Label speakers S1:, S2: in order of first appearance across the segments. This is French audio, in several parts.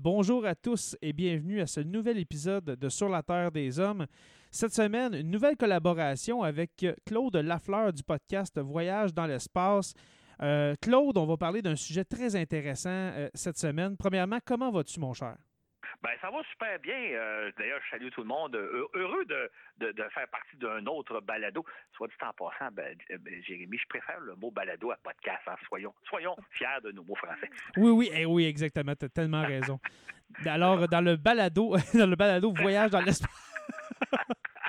S1: Bonjour à tous et bienvenue à ce nouvel épisode de Sur la Terre des Hommes. Cette semaine, une nouvelle collaboration avec Claude Lafleur du podcast Voyage dans l'espace. Euh, Claude, on va parler d'un sujet très intéressant euh, cette semaine. Premièrement, comment vas-tu, mon cher?
S2: Ben, ça va super bien. Euh, d'ailleurs, je salue tout le monde. Heureux de, de, faire partie d'un autre balado. Soit dit en passant, ben, ben, Jérémy, je préfère le mot balado à podcast. Hein. Soyons, soyons fiers de nos mots français.
S1: Oui, oui, eh oui, exactement. Tu as tellement raison. Alors, dans le balado, dans le balado Voyage dans l'espace.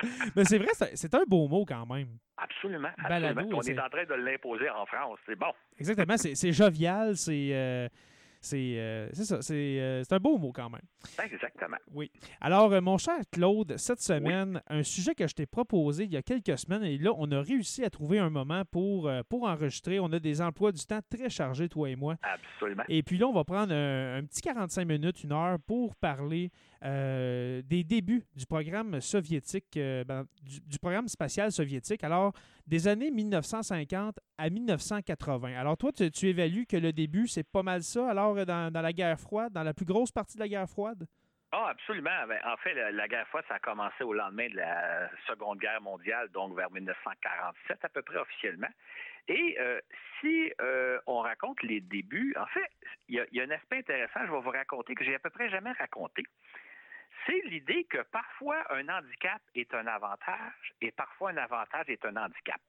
S1: Mais c'est vrai, c'est un beau mot quand même.
S2: Absolument. absolument. On est... en train de l'imposer en France. C'est bon.
S1: Exactement. C'est jovial. C'est. Euh, euh, c'est ça, euh, c'est un beau mot quand même.
S2: Exactement.
S1: Oui. Alors, euh, mon cher Claude, cette semaine, un sujet que je t'ai proposé il y a quelques semaines, et là, on a réussi à trouver un moment pour, pour enregistrer. On a des emplois du temps très chargés, toi et moi.
S2: Absolument.
S1: Et puis là, on va prendre un, petit 45 minutes, une heure, pour parler des débuts du programme soviétique, ben, du, programme spatial soviétique. Alors, des années 1950 à 1980. Alors, toi, tu, évalues que le début, c'est pas mal ça. Alors, dans, la guerre froide, dans la plus grosse partie de la guerre froide?
S2: Ah, absolument. Ben, en fait, la, guerre froide, ça a commencé au lendemain de la Seconde Guerre mondiale, donc vers 1947 à peu près officiellement. Et euh, si euh, on raconte les débuts, en fait, il y, a un aspect intéressant, je vais vous raconter, que j'ai à peu près jamais raconté. C'est l'idée que parfois un handicap est un avantage et parfois un avantage est un handicap.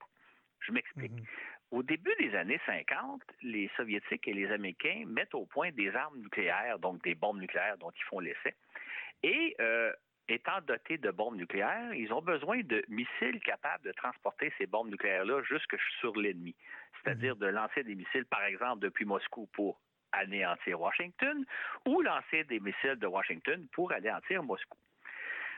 S2: Je m'explique. Mhm. Au début des années 50, les Soviétiques et les Américains mettent au point des armes nucléaires, donc des bombes nucléaires dont ils font l'essai. Et euh, étant dotés de bombes nucléaires, ils ont besoin de missiles capables de transporter ces bombes nucléaires-là jusque sur l'ennemi. C'est-à-dire de lancer des missiles, par exemple, depuis Moscou pour anéantir Washington ou lancer des missiles de Washington pour anéantir Moscou.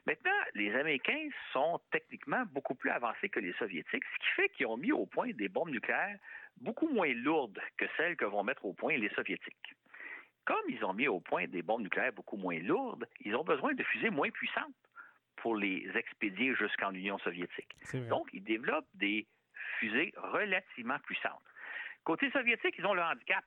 S2: Maintenant, les Américains sont techniquement beaucoup plus avancés que les Soviétiques, ce qui fait qu'ils ont mis au point des bombes nucléaires beaucoup moins lourdes que celles que vont mettre au point les Soviétiques. Comme ils ont mis au point des bombes nucléaires beaucoup moins lourdes, ils ont besoin de fusées moins puissantes pour les expédier jusqu'en Union soviétique. Donc, ils développent des fusées relativement puissantes. Côté soviétique, ils ont le handicap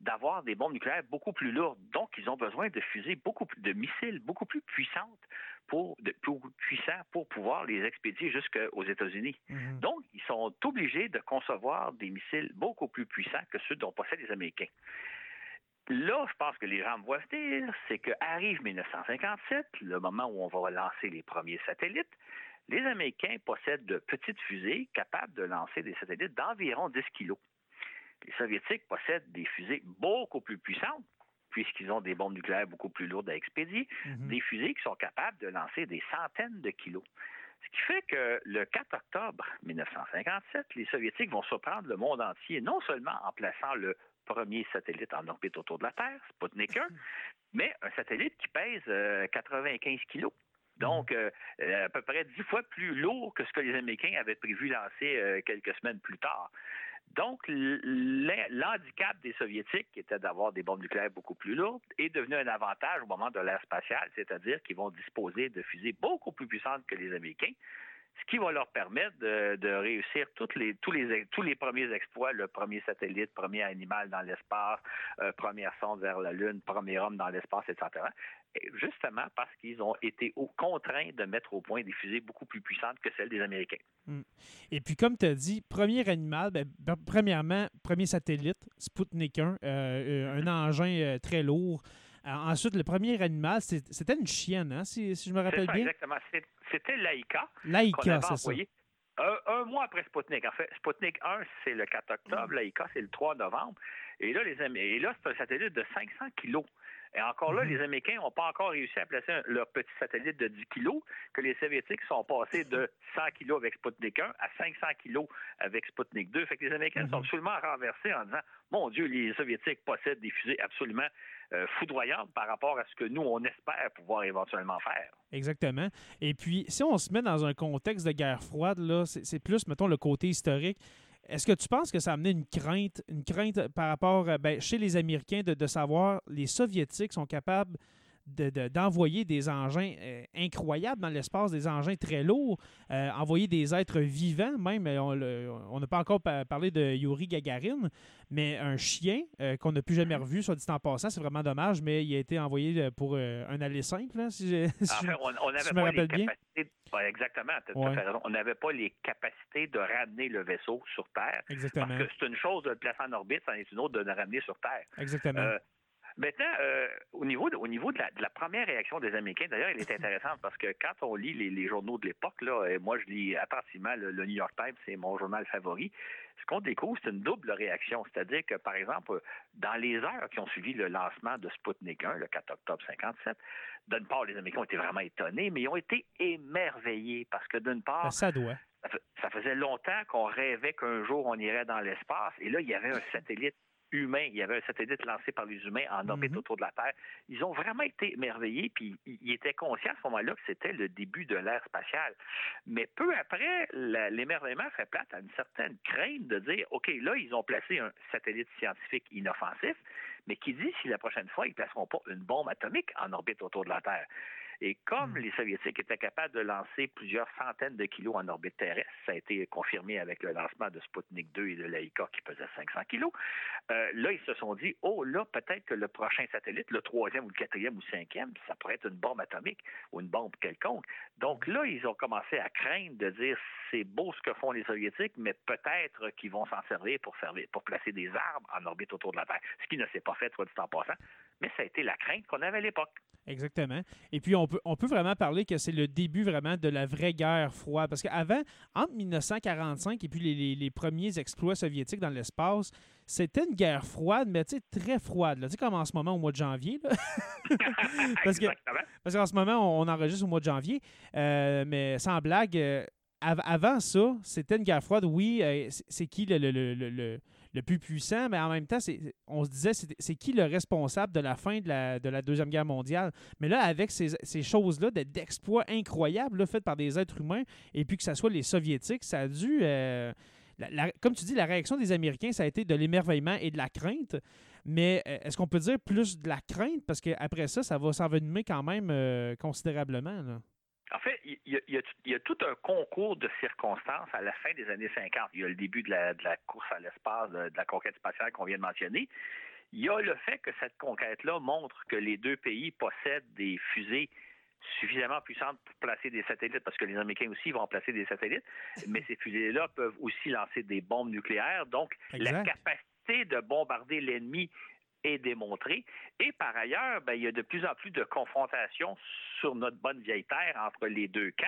S2: d'avoir des bombes nucléaires beaucoup plus lourdes. Donc, ils ont besoin de fusées beaucoup plus, de missiles beaucoup plus puissantes pour, de, plus puissants pour pouvoir les expédier jusqu'aux États-Unis. Mhm. Donc, ils sont obligés de concevoir des missiles beaucoup plus puissants que ceux dont possèdent les Américains. Là, je pense que les gens me voient dire, c'est qu'arrive 1957, le moment où on va lancer les premiers satellites. Les Américains possèdent de petites fusées capables de lancer des satellites d'environ 10 kilos. Les Soviétiques possèdent des fusées beaucoup plus puissantes, puisqu'ils ont des bombes nucléaires beaucoup plus lourdes à expédier, mhm. des fusées qui sont capables de lancer des centaines de kilos. Ce qui fait que le 4 octobre 1957, les Soviétiques vont surprendre le monde entier, non seulement en plaçant le premier satellite en orbite autour de la Terre, Sputnik 1, mais un satellite qui pèse 95 euh, kilos. Donc, mhm. euh, à peu près dix fois plus lourd que ce que les Américains avaient prévu lancer euh, quelques semaines plus tard. Donc, l'handicap des Soviétiques, qui était d'avoir des bombes nucléaires beaucoup plus lourdes, est devenu un avantage au moment de l'ère spatiale, c'est-à-dire qu'ils vont disposer de fusées beaucoup plus puissantes que les Américains, ce qui va leur permettre de, réussir toutes les, tous, les, tous les premiers exploits, le premier satellite, premier animal dans l'espace, euh, première sonde vers la Lune, premier homme dans l'espace, etc justement parce qu'ils ont été contraints de mettre au point des fusées beaucoup plus puissantes que celles des Américains.
S1: Hmm. Et puis, comme tu as dit, premier animal, ben, premièrement, premier satellite, Sputnik 1, euh, euh, un engin euh, très lourd. Ensuite, le premier animal, c'était une chienne, hein, si, je me rappelle bien.
S2: Exactement. C'était Laika.
S1: Laika, c'est ça.
S2: Un, mois après Sputnik. En fait, Sputnik 1, c'est le 4 octobre. Laika, c'est le 3 novembre. Et là, les, et là c'est un satellite de 500 kilos. Et encore là, mhm. les Américains n'ont pas encore réussi à placer leur petit satellite de 10 kilos, que les Soviétiques sont passés de 100 kilos avec Sputnik 1 à 500 kilos avec Sputnik 2. Fait que les Américains sont mhm. absolument renversés en disant, mon Dieu, les Soviétiques possèdent des fusées absolument euh, foudroyantes par rapport à ce que nous, on espère pouvoir éventuellement faire.
S1: Exactement. Et puis, si on se met dans un contexte de guerre froide, là, c'est plus, mettons, le côté historique. Est-ce que tu penses que ça a amené une crainte, une crainte par rapport, euh, ben, chez les Américains, de, savoir les Soviétiques sont capables d'envoyer des engins euh, incroyables dans l'espace, des engins très lourds, euh, envoyer des êtres vivants, même, euh, on n'a pas encore parlé de Yuri Gagarin, mais un chien qu'on n'a plus jamais revu, soit dit en passant, c'est vraiment dommage, mais il a été envoyé pour un aller simple, si, je, me rappelle bien.
S2: exactement, on n'avait pas les capacités de ramener le vaisseau sur Terre.
S1: Exactement.
S2: Parce que c'est une chose de le placer en orbite, c'en est une autre de le ramener sur Terre.
S1: Exactement.
S2: Maintenant, euh, au niveau, de, au niveau de, la, première réaction des Américains, d'ailleurs, elle est intéressante parce que quand on lit les, journaux de l'époque, là, et moi je lis attentivement le, New York Times, c'est mon journal favori, ce qu'on découvre, c'est une double réaction. C'est-à-dire que, par exemple, dans les heures qui ont suivi le lancement de Sputnik 1, le 4 octobre 57, d'une part, les Américains ont été vraiment étonnés, mais ils ont été émerveillés parce que, d'une part,
S1: ça doit.
S2: Ça faisait longtemps qu'on rêvait qu'un jour on irait dans l'espace, et là, il y avait un satellite humain. Il y avait un satellite lancé par les humains en orbite mhm. autour de la Terre. Ils ont vraiment été émerveillés, puis ils étaient conscients à ce moment-là que c'était le début de l'ère spatiale. Mais peu après, l'émerveillement fait place à une certaine crainte de dire, OK, là, ils ont placé un satellite scientifique inoffensif, mais qui dit si la prochaine fois, ils ne placeront pas une bombe atomique en orbite autour de la Terre? Et comme hmm. les Soviétiques étaient capables de lancer plusieurs centaines de kilos en orbite terrestre, ça a été confirmé avec le lancement de Sputnik 2 et de l'Aïka qui pesait 500 kilos, euh, là, ils se sont dit, oh là, peut-être que le prochain satellite, le troisième ou le quatrième ou le cinquième, ça pourrait être une bombe atomique ou une bombe quelconque. Donc là, ils ont commencé à craindre de dire, c'est beau ce que font les Soviétiques, mais peut-être qu'ils vont s'en servir pour, servir pour placer des armes en orbite autour de la Terre, ce qui ne s'est pas fait, soit dit en passant, mais ça a été la crainte qu'on avait à l'époque.
S1: Exactement. Et puis, on peut, on peut vraiment parler que c'est le début vraiment de la vraie guerre froide. Parce qu'avant, entre 1945 et puis les, les, premiers exploits soviétiques dans l'espace, c'était une guerre froide, mais tu sais, très froide. Tu sais, comme en ce moment, au mois de janvier. parce que parce qu'en ce moment, on, enregistre au mois de janvier. Euh, mais sans blague, euh, avant ça, c'était une guerre froide. Oui, euh, c'est qui le, le le plus puissant, mais en même temps, on se disait, c'est qui le responsable de la fin de la, de la Deuxième Guerre mondiale? Mais là, avec ces, choses-là, d'exploits incroyables faits par des êtres humains, et puis que ce soit les Soviétiques, ça a dû... Euh, comme tu dis, la réaction des Américains, ça a été de l'émerveillement et de la crainte. Mais euh, est-ce qu'on peut dire plus de la crainte? Parce qu'après ça, ça va s'envenimer quand même euh, considérablement.
S2: En fait, il y, a, tout un concours de circonstances à la fin des années 50. Il y a le début de la, course à l'espace, de, la conquête spatiale qu'on vient de mentionner. Il y a le fait que cette conquête-là montre que les deux pays possèdent des fusées suffisamment puissantes pour placer des satellites, parce que les Américains aussi vont placer des satellites, mais ces fusées-là peuvent aussi lancer des bombes nucléaires. Donc, la capacité de bombarder l'ennemi est démontrée. Et par ailleurs, ben, il y a de plus en plus de confrontations sur notre bonne vieille terre entre les deux camps.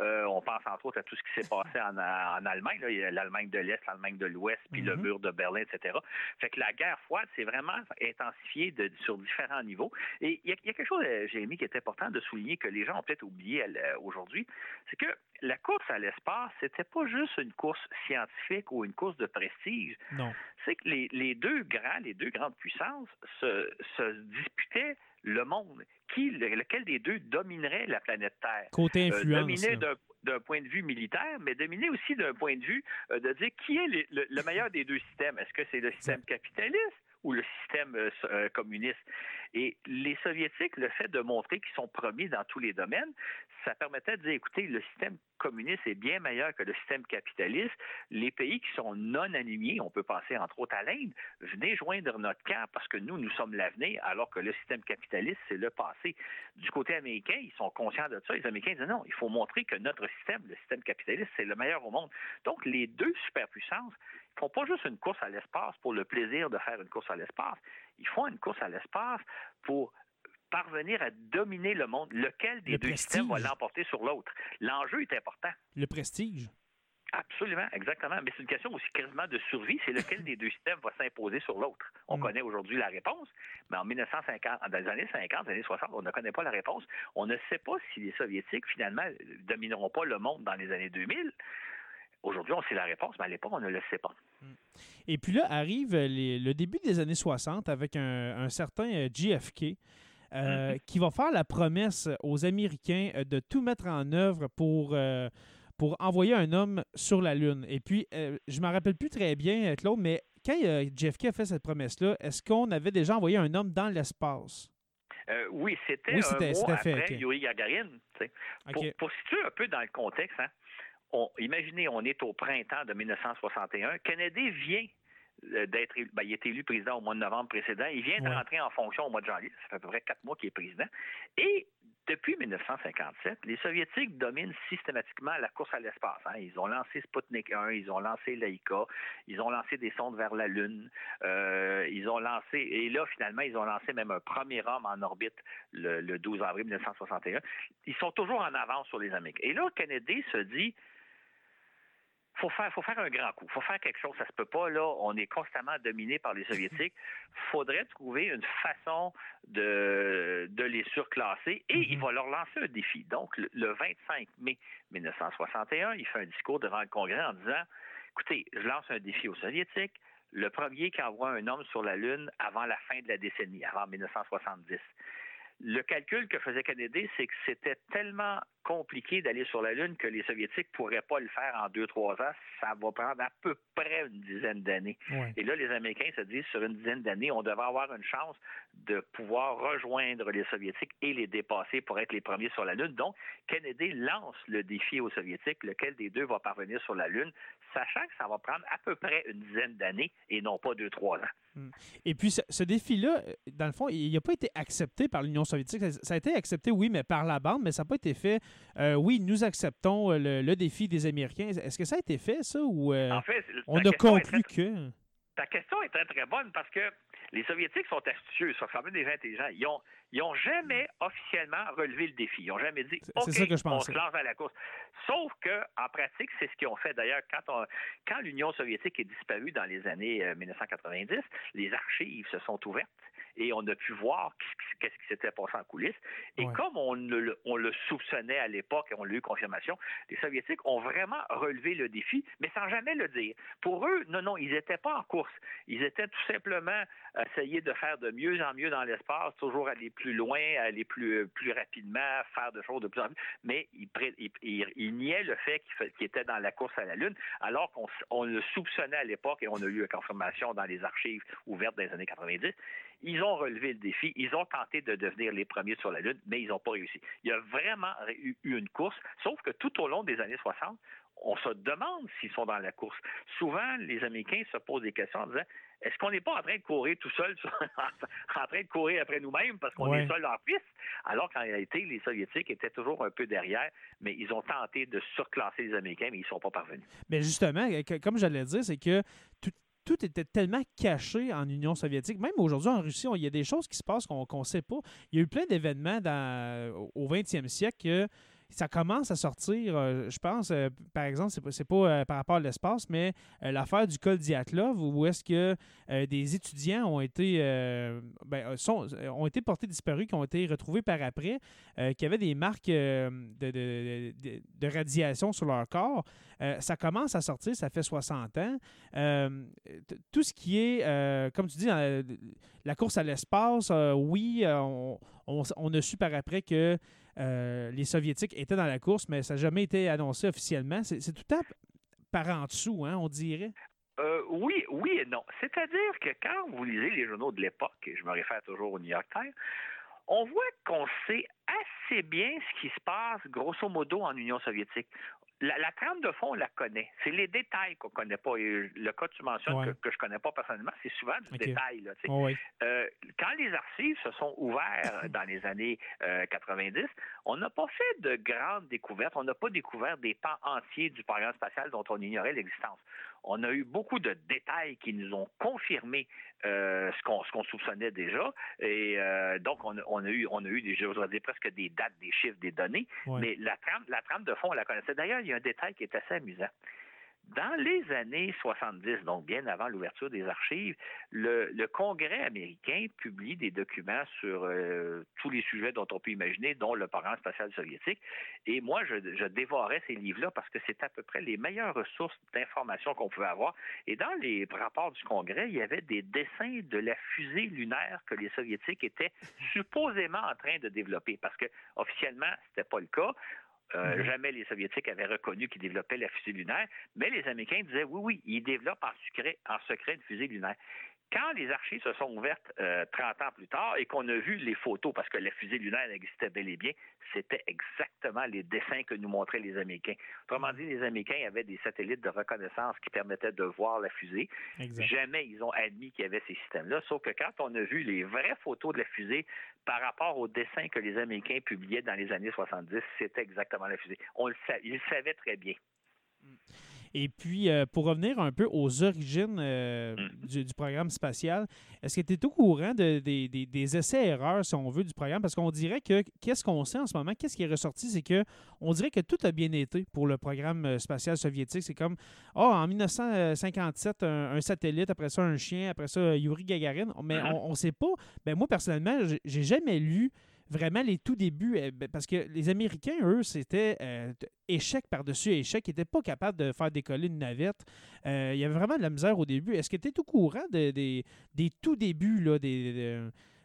S2: Euh, on pense entre autres à tout ce qui s'est passé en, en Allemagne, l'Allemagne de l'Est, l'Allemagne de l'Ouest, puis le mhm. mur de Berlin, etc. Fait que la guerre froide s'est vraiment intensifiée de, sur différents niveaux. Et il y, a quelque chose, euh, Jérémy, qui est important de souligner que les gens ont peut-être oublié euh, aujourd'hui, c'est que la course à l'espace, c'était pas juste une course scientifique ou une course de prestige.
S1: Non.
S2: C'est que les, les, deux grands, les deux grandes puissances se, se disputaient le monde. Qui, lequel des deux dominerait la planète Terre?
S1: Côté euh, influence.
S2: dominait d'un point de vue militaire, mais dominé aussi d'un point de vue euh, de dire qui est le, meilleur des deux systèmes. Est-ce que c'est le système capitaliste ou le système euh, communiste? Et les Soviétiques, le fait de montrer qu'ils sont premiers dans tous les domaines, ça permettait de dire, écoutez, le système communiste est bien meilleur que le système capitaliste. Les pays qui sont non animés, on peut penser entre autres à l'Inde, venez joindre notre camp parce que nous, nous sommes l'avenir, alors que le système capitaliste, c'est le passé. Du côté américain, ils sont conscients de ça. Les Américains disent non, il faut montrer que notre système, le système capitaliste, c'est le meilleur au monde. Donc, les deux superpuissances ne font pas juste une course à l'espace pour le plaisir de faire une course à l'espace. Ils font une course à l'espace pour parvenir à dominer le monde. Lequel des deux systèmes va l'emporter sur l'autre? L'enjeu est important.
S1: Le prestige.
S2: Absolument, exactement. Mais c'est une question aussi quasiment de survie. C'est lequel des deux systèmes va s'imposer sur l'autre? On mm. connaît aujourd'hui la réponse, mais en 1950, dans les années 50, les années 60, on ne connaît pas la réponse. On ne sait pas si les Soviétiques, finalement, domineront pas le monde dans les années 2000. Aujourd'hui, on sait la réponse, mais à l'époque, on ne le sait pas. Mm.
S1: Et puis là arrive le début des années 60 avec un, certain euh, JFK. Euh, mm-hmm. qui va faire la promesse aux Américains euh, de tout mettre en œuvre pour, pour envoyer un homme sur la Lune. Et puis, je ne me rappelle plus très bien, Claude, mais quand JFK a fait cette promesse-là, est-ce qu'on avait déjà envoyé un homme dans l'espace?
S2: Euh, oui, c'était un mois après Yuri Gagarin. Pour, pour, situer un peu dans le contexte, hein, imaginez, on est au printemps de 1961. Kennedy vient euh, d'être ben, il est élu président au mois de novembre précédent. Il vient de rentrer en fonction au mois de janvier. Ça fait à peu près quatre mois qu'il est président. Et depuis 1957, les Soviétiques dominent systématiquement la course à l'espace. Hein. Ils ont lancé Sputnik 1, ils ont lancé Laika, ils ont lancé des sondes vers la Lune, euh, ils ont lancé, et là, finalement, ils ont lancé même un premier homme en orbite le, le 12 avril 1961. Ils sont toujours en avance sur les Américains. Et là, Kennedy se dit, faut faire, faut faire un grand coup. faut faire quelque chose. Ça se peut pas, là. On est constamment dominé par les Soviétiques. faudrait trouver une façon de, de les surclasser et il mhm. va leur lancer un défi. Donc, le, 25 mai 1961, il fait un discours devant le Congrès en disant écoutez, je lance un défi aux Soviétiques. Le premier qui envoie un homme sur la Lune avant la fin de la décennie, avant 1970 le calcul que faisait Kennedy, c'est que c'était tellement compliqué d'aller sur la Lune que les Soviétiques ne pourraient pas le faire en deux, trois ans. Ça va prendre à peu près une dizaine d'années. Et là, les Américains se disent, sur une dizaine d'années, on devrait avoir une chance de pouvoir rejoindre les Soviétiques et les dépasser pour être les premiers sur la Lune. Donc, Kennedy lance le défi aux Soviétiques, lequel des deux va parvenir sur la Lune, sachant que ça va prendre à peu près une dizaine d'années et non pas deux, trois ans.
S1: Hmm. Et puis, ce, défi-là, euh, dans le fond, il n'a pas été accepté par l'Union soviétique. Ça, a été accepté, oui, mais par la bande, mais ça n'a pas été fait. Euh, oui, nous acceptons euh, le, défi des Américains. Est-ce que ça a été fait, ça, ou
S2: en fait,
S1: on a conclu que...
S2: Ta question est très, très bonne parce que les Soviétiques sont astucieux, sont quand même des gens intelligents. Ils ont, ils ont jamais officiellement relevé le défi. Ils n'ont jamais dit OK, ça que je on se lance à la course. Sauf que en pratique, c'est ce qu'ils ont fait. D'ailleurs, quand, quand l'Union soviétique est disparue dans les années 1990, euh, les archives se sont ouvertes et on a pu voir qu'est-ce qui s'était passé en coulisses. Et comme on le, on le soupçonnait à l'époque et on l'a eu confirmation, les Soviétiques ont vraiment relevé le défi, mais sans jamais le dire. Pour eux, non, non, ils n'étaient pas en course. Ils étaient tout simplement essayer de faire de mieux en mieux dans l'espace, toujours aller plus loin, aller plus, plus rapidement, faire de choses de plus en plus. Mais ils, il, il, niaient le fait qu'il était dans la course à la Lune, alors qu'on le soupçonnait à l'époque et on a eu la confirmation dans les archives ouvertes des années 90. Ils ont relevé le défi, ils ont tenté de devenir les premiers sur la Lune, mais ils n'ont pas réussi. Il y a vraiment eu une course, sauf que tout au long des années 60, on se demande s'ils sont dans la course. Souvent, les Américains se posent des questions en disant est-ce qu'on n'est pas en train de courir tout seul, en train de courir après nous-mêmes parce qu'on est seul en piste? Alors qu'en réalité, les Soviétiques étaient toujours un peu derrière, mais ils ont tenté de surclasser les Américains, mais ils ne sont pas parvenus.
S1: Mais justement, comme j'allais dire, c'est que tout, était tellement caché en Union soviétique. Même aujourd'hui, en Russie, il y a des choses qui se passent qu'on ne sait pas. Il y a eu plein d'événements au 20e siècle que ça commence à sortir, euh, je pense, euh, par exemple, c'est pas, pas euh, par rapport à l'espace, mais l'affaire du col Diatlov, où est-ce que des étudiants ont été, ben, sont, ont été portés disparus, qui ont été retrouvés par après, qui avaient des marques de, de, radiation sur leur corps. ça commence à sortir, ça fait 60 ans. tout ce qui est, comme tu dis, la, course à l'espace, oui, on, on, a su par après que euh, les Soviétiques étaient dans la course, mais ça n'a jamais été annoncé officiellement. C'est tout à par en dessous, hein, on dirait.
S2: Euh, oui, oui et non. C'est-à-dire que quand vous lisez les journaux de l'époque, et je me réfère toujours au New York Times, on voit qu'on sait assez bien ce qui se passe, grosso modo, en Union soviétique. La, trame de fond, on la connaît. C'est les détails qu'on ne connaît pas. Et le cas que tu mentionnes que, je ne connais pas personnellement, c'est souvent du détail. Euh, quand les archives se sont ouvertes dans les années 90, euh, on n'a pas fait de grandes découvertes. On n'a pas découvert des pans entiers du programme spatial dont on ignorait l'existence on a eu beaucoup de détails qui nous ont confirmé euh, ce qu'on soupçonnait déjà. Et euh, donc, on, a eu, on a eu des, je presque des dates, des chiffres, des données. Mais la trame, la trame de fond, on la connaissait. D'ailleurs, il y a un détail qui est assez amusant. Dans les années 70, donc bien avant l'ouverture des archives, le, Congrès américain publie des documents sur euh, tous les sujets dont on peut imaginer, dont le programme spatial soviétique. Et moi, je, dévorais ces livres-là parce que c'est à peu près les meilleures ressources d'information qu'on pouvait avoir. Et dans les rapports du Congrès, il y avait des dessins de la fusée lunaire que les Soviétiques étaient supposément en train de développer, parce que officiellement, c'était pas le cas. Euh, mhm. Jamais les Soviétiques avaient reconnu qu'ils développaient la fusée lunaire, mais les Américains disaient oui, oui, ils développent en secret, en secret une fusée lunaire. Quand les archives se sont ouvertes 30 euh, ans plus tard et qu'on a vu les photos, parce que la fusée lunaire existait bel et bien, c'était exactement les dessins que nous montraient les Américains. Autrement dit, les Américains avaient des satellites de reconnaissance qui permettaient de voir la fusée. Jamais ils ont admis qu'il y avait ces systèmes-là, sauf que quand on a vu les vraies photos de la fusée par rapport aux dessins que les Américains publiaient dans les années 70, c'était exactement la fusée. On le ils le savaient très bien.
S1: Mm. Et puis, euh, pour revenir un peu aux origines euh, mm. du, programme spatial, est-ce que tu es au courant de, des essais-erreurs, si on veut, du programme? Parce qu'on dirait que, qu'est-ce qu'on sait en ce moment, qu'est-ce qui est ressorti, c'est que on dirait que tout a bien été pour le programme euh, spatial soviétique. C'est comme, oh, en 1957, un, satellite, après ça, un chien, après ça, Yuri Gagarin. Mais mm-hmm. on ne sait pas. Ben, moi, personnellement, j'ai jamais lu vraiment les tout débuts, euh, ben, parce que les Américains, eux, c'était euh, échec par-dessus échec. Ils n'étaient pas capables de faire décoller une navette. Euh, il y avait vraiment de la misère au début. Est-ce que tu es au courant des, tout débuts là, des,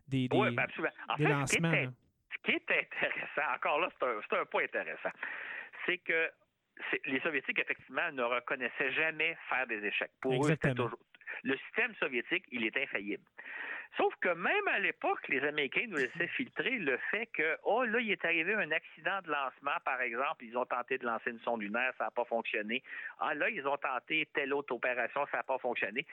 S1: des,
S2: oui, ben, lancements? Ce qui, est, intéressant, encore là, c'est un, point intéressant, c'est que les Soviétiques, effectivement, ne reconnaissaient jamais faire des échecs. Pour eux, c'était toujours. Le système soviétique, il est infaillible. Sauf que même à l'époque, les Américains nous laissaient filtrer le fait que, oh là, il est arrivé un accident de lancement, par exemple, ils ont tenté de lancer une sonde lunaire, ça n'a pas fonctionné. Ah là, ils ont tenté telle autre opération, ça n'a pas fonctionné.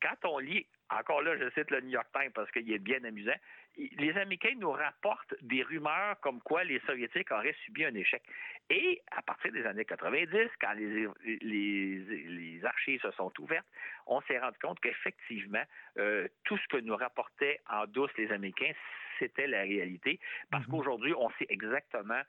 S2: Quand on lit, encore là, je cite le New York Times parce qu'il est bien amusant, les Américains nous rapportent des rumeurs comme quoi les Soviétiques auraient subi un échec. Et à partir des années 90, quand les, les, archives se sont ouvertes, on s'est rendu compte qu'effectivement, euh, tout ce que nous rapportaient en douce les Américains, c'était la réalité. Parce mhm. qu'aujourd'hui, on sait exactement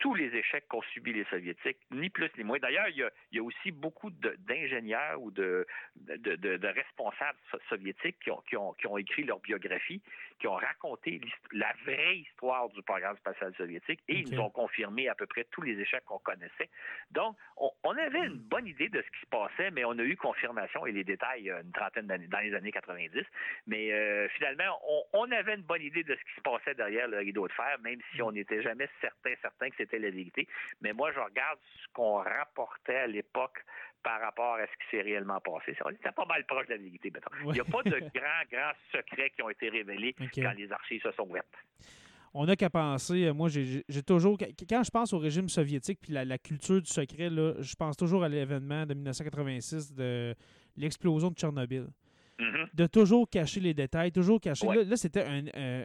S2: tous les échecs qu'ont subis les Soviétiques, ni plus ni moins. D'ailleurs, il, y a, aussi beaucoup d'ingénieurs ou de, de, responsables soviétiques qui ont, qui, ont, qui ont, écrit leur biographie, qui ont raconté la vraie histoire du programme spatial soviétique et ils nous ont confirmé à peu près tous les échecs qu'on connaissait. Donc, on, avait une bonne idée de ce qui se passait, mais on a eu confirmation et les détails une trentaine d'années, dans les années 90. Mais euh, finalement, on, on, avait une bonne idée de ce qui se passait derrière le rideau de fer, même si on n'était jamais certain, certain que c'était la vérité. Mais moi, je regarde ce qu'on rapportait à l'époque par rapport à ce qui s'est réellement passé. C'est pas mal proche de la vérité, Il n'y a pas de grands, grands secrets qui ont été révélés quand les archives se sont ouvertes.
S1: On n'a qu'à penser, euh, moi j'ai toujours, quand je pense au régime soviétique puis la, culture du secret, là, je pense toujours à l'événement de 1986 de l'explosion de Tchernobyl. Mm-hmm. De toujours cacher les détails, toujours cacher. Là, c'était un, euh,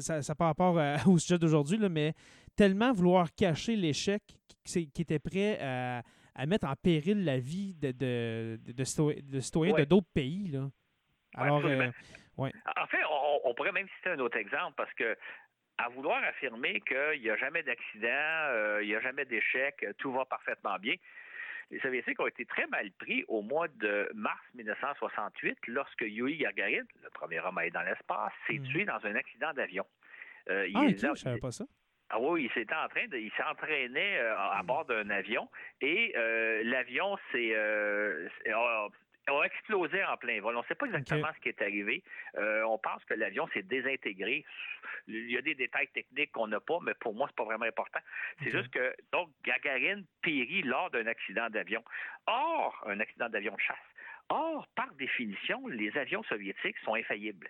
S1: ça, ça, par rapport au sujet d'aujourd'hui, mais tellement vouloir cacher l'échec qui, était prêt à, mettre en péril la vie de, de, de, citoyens de d'autres pays. Là.
S2: Alors, euh, En fait, on, pourrait même citer un autre exemple parce que à vouloir affirmer qu'il n'y a jamais d'accident, euh, il n'y a jamais d'échec, tout va parfaitement bien, les Soviétiques ont été très mal pris au mois de mars 1968 lorsque Yuri Gagarin, le premier homme à aller dans l'espace, s'est mmh. tué dans un accident d'avion.
S1: Euh, ah, il, je savais pas ça.
S2: Ah oui, il s'était en train de, il s'entraînait euh, à mmh. bord d'un avion et euh, l'avion s'est a explosé en plein vol. On ne sait pas exactement ce qui est arrivé. on pense que l'avion s'est désintégré. Il y a des détails techniques qu'on n'a pas, mais pour moi, c'est pas vraiment important. C'est juste que, donc, Gagarin périt lors d'un accident d'avion. Or, un accident d'avion de chasse. Or, par définition, les avions soviétiques sont infaillibles.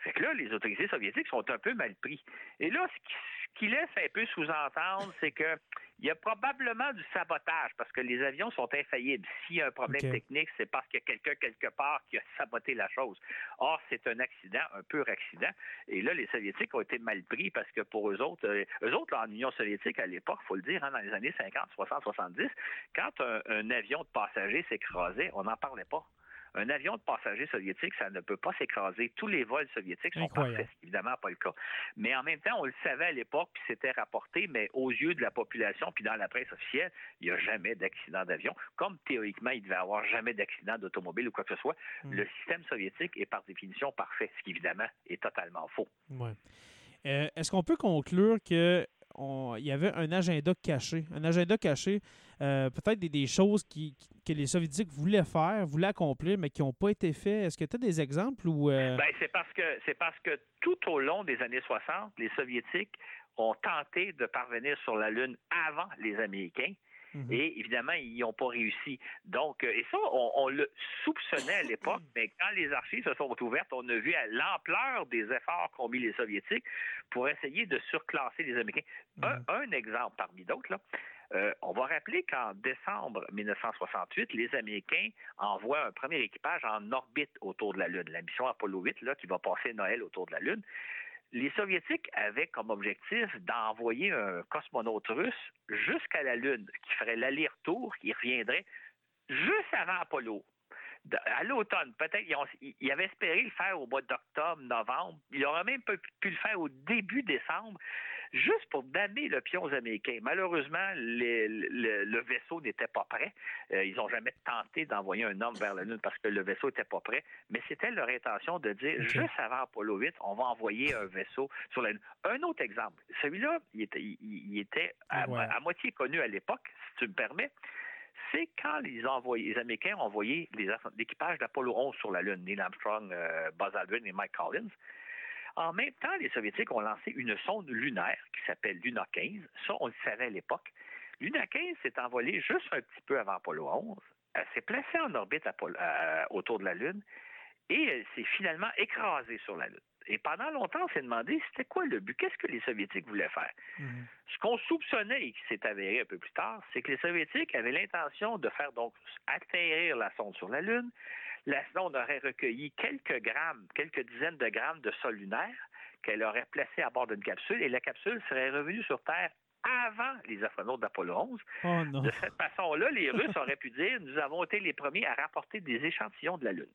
S2: Fait que là, les autorités soviétiques sont un peu mal pris. Et là, ce qui, laisse un peu sous-entendre, c'est que il y a probablement du sabotage parce que les avions sont infaillibles. S'il y a un problème technique, c'est parce qu'il y a quelqu'un quelque part qui a saboté la chose. Or, c'est un accident, un pur accident. Et là, les Soviétiques ont été mal pris parce que pour eux autres, euh, eux autres, en Union soviétique, à l'époque, faut le dire, hein, dans les années 50, 60, 70, quand un, avion de passagers s'écrasait, on n'en parlait pas. Un avion de passagers soviétique, ça ne peut pas s'écraser. Tous les vols soviétiques sont parfaits. Évidemment, pas le cas. Mais en même temps, on le savait à l'époque, puis c'était rapporté, mais aux yeux de la population, puis dans la presse officielle, il n'y a jamais d'accident d'avion. Comme théoriquement, il ne devait avoir jamais d'accident d'automobile ou quoi que ce soit. Hmm. Le système soviétique est par définition parfait, ce qui évidemment est totalement faux.
S1: Euh, est-ce qu'on peut conclure que il y avait un agenda caché. Un agenda caché, euh, peut-être des, choses qui, que les Soviétiques voulaient faire, voulaient accomplir, mais qui n'ont pas été faites. Est-ce que tu as des exemples? Ou,
S2: euh? ben, c'est parce que c'est parce que tout au long des années 60, les Soviétiques ont tenté de parvenir sur la Lune avant les Américains. Mhm. Et évidemment, ils n'ont pas réussi. Donc, euh, et ça, on, le soupçonnait à l'époque, mais quand les archives se sont ouvertes, on a vu l'ampleur des efforts qu'ont mis les Soviétiques pour essayer de surclasser les Américains. un, mhm. exemple parmi d'autres, là. Euh, on va rappeler qu'en décembre 1968, les Américains envoient un premier équipage en orbite autour de la Lune, la mission Apollo 8, là, qui va passer Noël autour de la Lune. Les Soviétiques avaient comme objectif d'envoyer un cosmonaute russe jusqu'à la Lune, qui ferait l'aller-retour, qui reviendrait juste avant Apollo. À l'automne, peut-être, ils, avaient espéré le faire au mois d'octobre, novembre. Ils auraient même pu le faire au début décembre juste pour damer le pion aux Américains. Malheureusement, le, vaisseau n'était pas prêt. Euh, ils n'ont jamais tenté d'envoyer un homme vers la Lune parce que le vaisseau n'était pas prêt. Mais c'était leur intention de dire, juste avant Apollo 8, on va envoyer un vaisseau sur la Lune. Un autre exemple, celui-là, il était, à, moitié connu à l'époque, si tu me permets c'est quand les, les Américains ont envoyé l'équipage d'Apollo 11 sur la Lune, Neil Armstrong, euh, Buzz Aldrin et Mike Collins. En même temps, les Soviétiques ont lancé une sonde lunaire qui s'appelle Luna 15. Ça, on le savait à l'époque. Luna 15 s'est envolée juste un petit peu avant Apollo 11. Elle s'est placée en orbite euh, autour de la Lune et elle s'est finalement écrasée sur la Lune. Et pendant longtemps, on s'est demandé c'était quoi le but, qu'est-ce que les Soviétiques voulaient faire? Mm-hmm. Ce qu'on soupçonnait et qui s'est avéré un peu plus tard, c'est que les Soviétiques avaient l'intention de faire donc atterrir la sonde sur la Lune, la sonde aurait recueilli quelques grammes, quelques dizaines de grammes de sol lunaire qu'elle aurait placé à bord d'une capsule et la capsule serait revenue sur Terre avant les astronautes d'Apollo 11. de cette façon-là, les Russes auraient pu dire nous avons été les premiers à rapporter des échantillons de la Lune.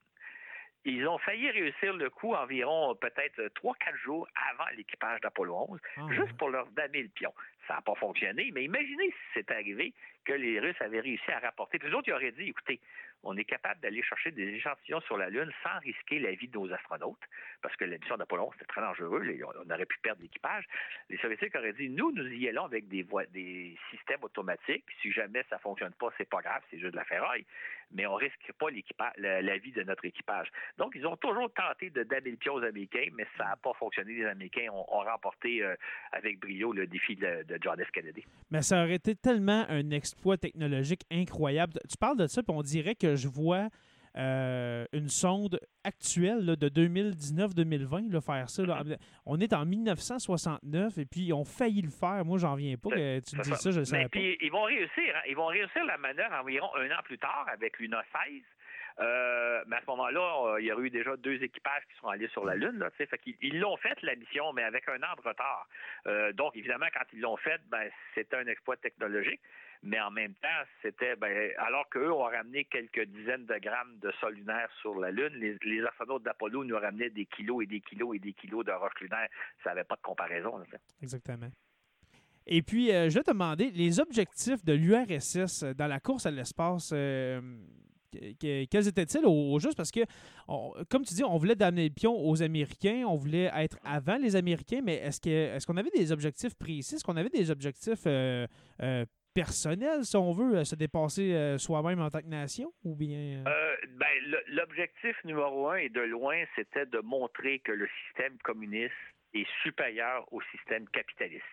S2: Ils ont failli réussir le coup environ peut-être trois, quatre jours avant l'équipage d'Apollo 11, ah, juste pour leur damer le pion. Ça n'a pas fonctionné, mais imaginez si c'était arrivé que les Russes avaient réussi à rapporter. Puis les autres, ils auraient dit, écoutez, on est capable d'aller chercher des échantillons sur la Lune sans risquer la vie de nos astronautes, parce que la mission d'Apollon, c'était très dangereux, on aurait pu perdre l'équipage. Les Soviétiques auraient dit, nous, nous y allons avec des, des systèmes automatiques, si jamais ça ne fonctionne pas, c'est pas grave, c'est juste de la ferraille, mais on risque pas la, vie de notre équipage. Donc, ils ont toujours tenté de damer le pied aux Américains, mais ça n'a pas fonctionné. Les Américains ont, remporté euh, avec brio le défi de, de, John F. Kennedy.
S1: Mais ça aurait été tellement un exploit technologique incroyable. Tu parles de ça, puis on dirait que je vois euh, une sonde actuelle de 2019-2020 faire ça. Mm-hmm. On est en 1969 et puis ils ont failli le faire. Moi, j'en viens pas que tu me dises ça, je ne savais pas.
S2: ils vont réussir. Hein. Ils vont réussir la manœuvre environ un an plus tard avec Luna 16. Euh, mais à ce moment-là, il y aurait eu déjà deux équipages qui sont allés sur la Lune. Ils l'ont fait, la mission, mais avec un an de retard. Euh, donc, évidemment, quand ils l'ont fait, ben, c'était un exploit technologique mais en même temps, c'était ben, alors qu'eux ont ramené quelques dizaines de grammes de sol lunaire sur la Lune, les, astronautes d'Apollo nous ramenaient des kilos et des kilos et des kilos de roches lunaires. Ça n'avait pas de comparaison.
S1: Exactement. Et puis, euh, je vais te demander, les objectifs de l'URSS dans la course à l'espace, euh, quels étaient-ils au, juste? Parce que, comme tu dis, on voulait donner le pion aux Américains, on voulait être avant les Américains, mais est-ce est qu'on avait des objectifs précis? Est-ce qu'on avait des objectifs euh, personnel, si on veut, se dépasser euh, soi-même en tant que nation, ou bien...
S2: Euh? Euh, ben, l'objectif numéro un et de loin, c'était de montrer que le système communiste est supérieur au système capitaliste.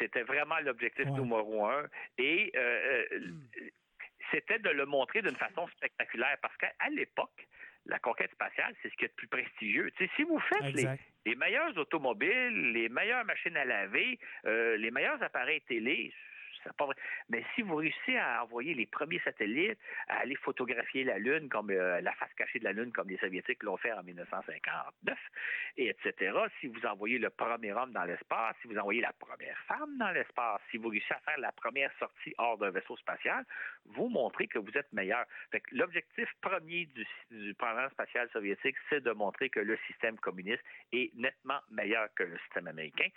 S2: C'était vraiment l'objectif numéro un. Et c'était de le montrer d'une façon spectaculaire, parce qu'à l'époque, la conquête spatiale, c'est ce qui est le plus prestigieux. si vous faites les, les, meilleures automobiles, les meilleures machines à laver, les meilleurs appareils télé, pas vrai. Mais si vous réussissez à envoyer les premiers satellites, à aller photographier la Lune comme euh, la face cachée de la Lune, comme les Soviétiques l'ont fait en 1959, et etc., si vous envoyez le premier homme dans l'espace, si vous envoyez la première femme dans l'espace, si vous réussissez à faire la première sortie hors d'un vaisseau spatial, vous montrez que vous êtes meilleur. L'objectif premier du, du programme spatial soviétique, c'est de montrer que le système communiste est nettement meilleur que le système américain.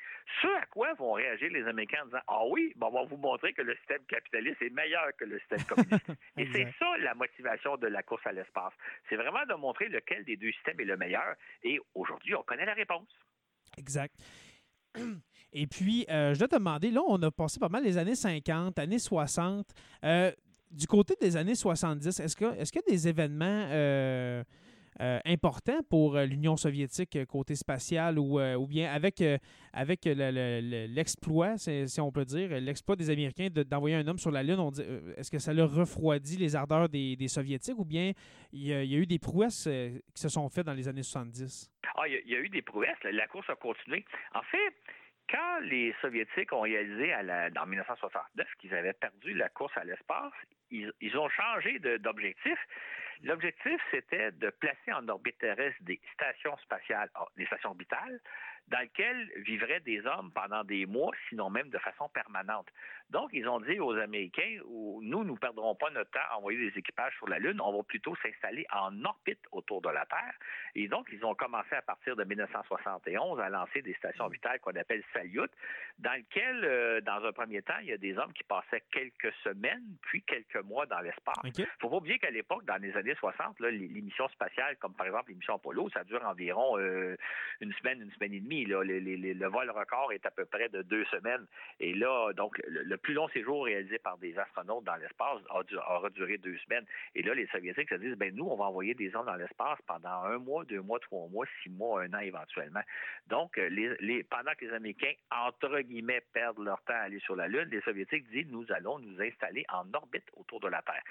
S2: Ce à quoi vont réagir les Américains en disant Ah oui, bon, on va vous montrer montrer que le système capitaliste est meilleur que le système communiste. Et c'est ça la motivation de la course à l'espace. C'est vraiment de montrer lequel des deux systèmes est le meilleur. Et aujourd'hui, on connaît la réponse.
S1: Exact. Et puis, euh, je dois te demander, là, on a passé pas mal les années 50, années 60. Euh, du côté des années 70, est-ce qu'il est y a des événements euh, important pour l'Union soviétique côté spatial ou, ou bien avec, avec l'exploit, si on peut dire, l'exploit des Américains d'envoyer un homme sur la Lune, est-ce que ça leur refroidit les ardeurs des, Soviétiques ou bien il y, a, eu des prouesses qui se sont faites dans les années 70?
S2: Ah, il y, a, eu des prouesses. La course a continué. En fait, quand les Soviétiques ont réalisé en 1969 qu'ils avaient perdu la course à l'espace, ils, ils, ont changé d'objectif. L'objectif, c'était de placer en orbite terrestre des stations spatiales, ah, des stations orbitales, dans lesquelles vivraient des hommes pendant des mois, sinon même de façon permanente. Donc, ils ont dit aux Américains, nous, nous ne perdrons pas notre temps à envoyer des équipages sur la Lune, on va plutôt s'installer en orbite autour de la Terre. Et donc, ils ont commencé à partir de 1971 à lancer des stations orbitales qu'on appelle Salyut, dans lesquelles, euh, dans un premier temps, il y a des hommes qui passaient quelques semaines, puis quelques mois dans l'espace. Il ne faut pas oublier qu'à l'époque, dans les années 60, là, les, missions spatiales, comme par exemple les missions Apollo, ça dure environ euh, une semaine, une semaine et demie. le vol record est à peu près de deux semaines. Et là, donc, le, plus long séjour réalisé par des astronautes dans l'espace aura duré deux semaines. Et là, les Soviétiques se disent, ben nous, on va envoyer des hommes dans l'espace pendant un mois, deux mois, trois mois, six mois, un an éventuellement. Donc, euh, pendant que les Américains, entre guillemets, perdent leur temps à aller sur la Lune, les Soviétiques disent, nous allons nous installer en orbite autour de la Terre.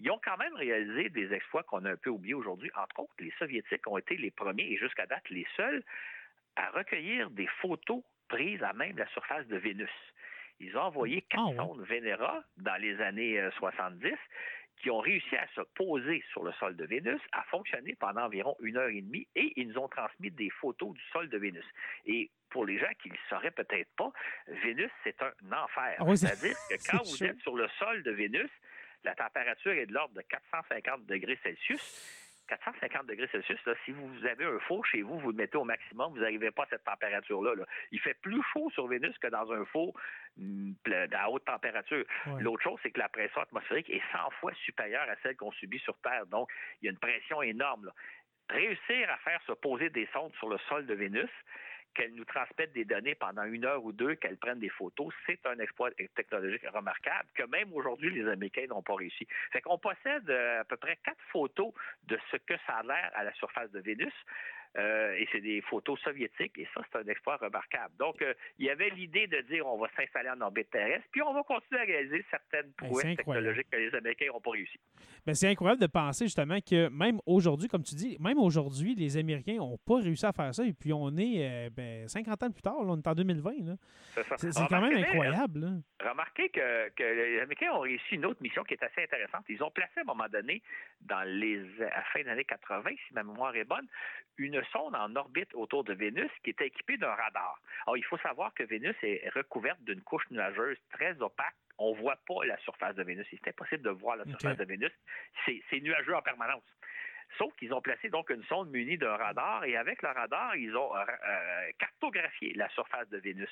S2: Ils ont quand même réalisé des exploits qu'on a un peu oubliés aujourd'hui. Entre autres, les Soviétiques ont été les premiers et jusqu'à date les seuls à recueillir des photos prises à même la surface de Vénus. Ils ont envoyé quatre ah, sondes Venera dans les années 70 euh, qui ont réussi à se poser sur le sol de Vénus, à fonctionner pendant environ une heure et demie, et ils nous ont transmis des photos du sol de Vénus. Et pour les gens qui ne le sauraient peut-être pas, Vénus, c'est un enfer. Ah C'est-à-dire que quand vous êtes sur le sol de Vénus, la température est de l'ordre de 450 degrés Celsius 450 degrés Celsius, si vous avez un four chez vous, vous le mettez au maximum, vous n'arrivez pas à cette température-là. Il fait plus chaud sur Vénus que dans un four mm, à haute température. L'autre chose, c'est que la pression atmosphérique est 100 fois supérieure à celle qu'on subit sur Terre. Donc, il y a une pression énorme. Réussir à faire se poser des sondes sur le sol de Vénus, qu'elles nous transmettent des données pendant une heure ou deux, qu'elles prennent des photos, c'est un exploit technologique remarquable que même aujourd'hui, les Américains n'ont pas réussi. Fait qu'on possède euh, à peu près quatre photos de ce que ça a l'air à la surface de Vénus. Euh, et c'est des photos soviétiques, et ça, c'est un exploit remarquable. Donc, euh, il y avait l'idée de dire on va s'installer en orbite terrestre, puis on va continuer à réaliser certaines ben, prouesses technologiques que les Américains n'ont pas réussi.
S1: Ben, c'est incroyable de penser justement que même aujourd'hui, comme tu dis, même aujourd'hui, les Américains n'ont pas réussi à faire ça, et puis on est euh, ben, 50 ans plus tard, on est en 2020. C'est quand même incroyable.
S2: Remarquez que, que, les Américains ont réussi une autre mission qui est assez intéressante. Ils ont placé à un moment donné, dans les, à la fin des années 80, si ma mémoire est bonne, une sonde en orbite autour de Vénus qui était équipée d'un radar. Alors, il faut savoir que Vénus est recouverte d'une couche nuageuse très opaque. On ne voit pas la surface de Vénus. C'est impossible de voir la surface de Vénus. C'est nuageux en permanence. Sauf qu'ils ont placé donc une sonde munie d'un radar et avec le radar, ils ont euh, euh, cartographié la surface de Vénus.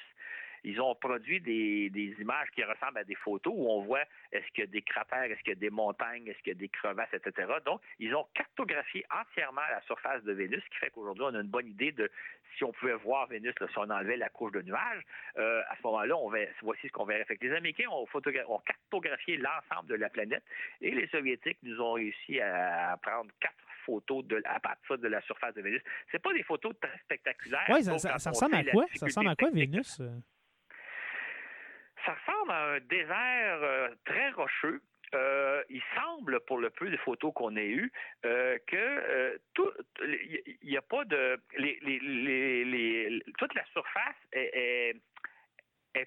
S2: Ils ont produit des, images qui ressemblent à des photos où on voit est-ce qu'il y a des cratères, est-ce qu'il y a des montagnes, est-ce qu'il y a des crevasses, etc. Donc, ils ont cartographié entièrement la surface de Vénus, ce qui fait qu'aujourd'hui, on a une bonne idée de si on pouvait voir Vénus, si on enlevait la couche de nuages. Euh, à ce moment-là, on voici ce qu'on verrait. Fait les Américains ont, ont cartographié l'ensemble de la planète et les Soviétiques nous ont réussi à prendre quatre photos de, à partir de la surface de Vénus. C'est pas des photos très spectaculaires.
S1: Oui, ça, ressemble à quoi? Ça ressemble à quoi, Vénus?
S2: Ça ressemble à un désert euh, très rocheux. Euh, il semble, pour le peu de photos qu'on ait eues, euh, que tout, il n'y a pas de, les, les, toute la surface est,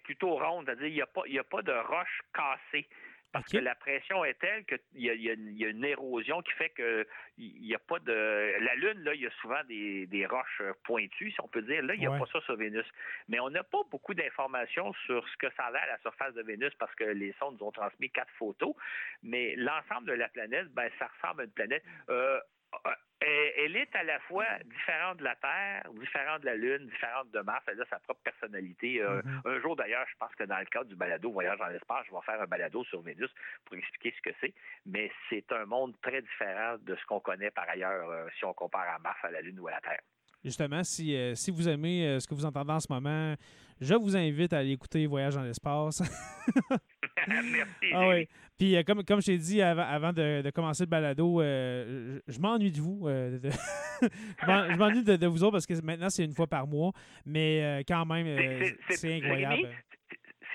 S2: plutôt ronde, c'est-à-dire il n'y a pas, il a pas de roches cassées parce que la pression est telle qu'il y, y, a une érosion qui fait que il n'y a pas de. La Lune, là, il y a souvent des, des roches pointues, si on peut dire. Là, il n'y a pas ça sur Vénus. Mais on n'a pas beaucoup d'informations sur ce que ça a l'air à la surface de Vénus parce que les sondes nous ont transmis quatre photos. Mais l'ensemble de la planète, ben, ça ressemble à une planète. Euh, elle est à la fois différente de la Terre, différente de la Lune, différente de Mars. Elle a sa propre personnalité. Euh, mm-hmm. Un jour, d'ailleurs, je pense que dans le cadre du balado Voyage dans l'espace, je vais faire un balado sur Vénus pour expliquer ce que c'est. Mais c'est un monde très différent de ce qu'on connaît par ailleurs euh, si on compare à Mars, à la Lune ou à la Terre.
S1: justement, si, si vous aimez ce que vous entendez en ce moment, je vous invite à aller écouter Voyage dans l'espace.
S2: Merci.
S1: Ah oui. Puis, comme, comme je t'ai dit avant, de, commencer le balado, je, m'ennuie de vous. je m'ennuie de, vous autres parce que maintenant, c'est une fois par mois. Mais quand même, c'est incroyable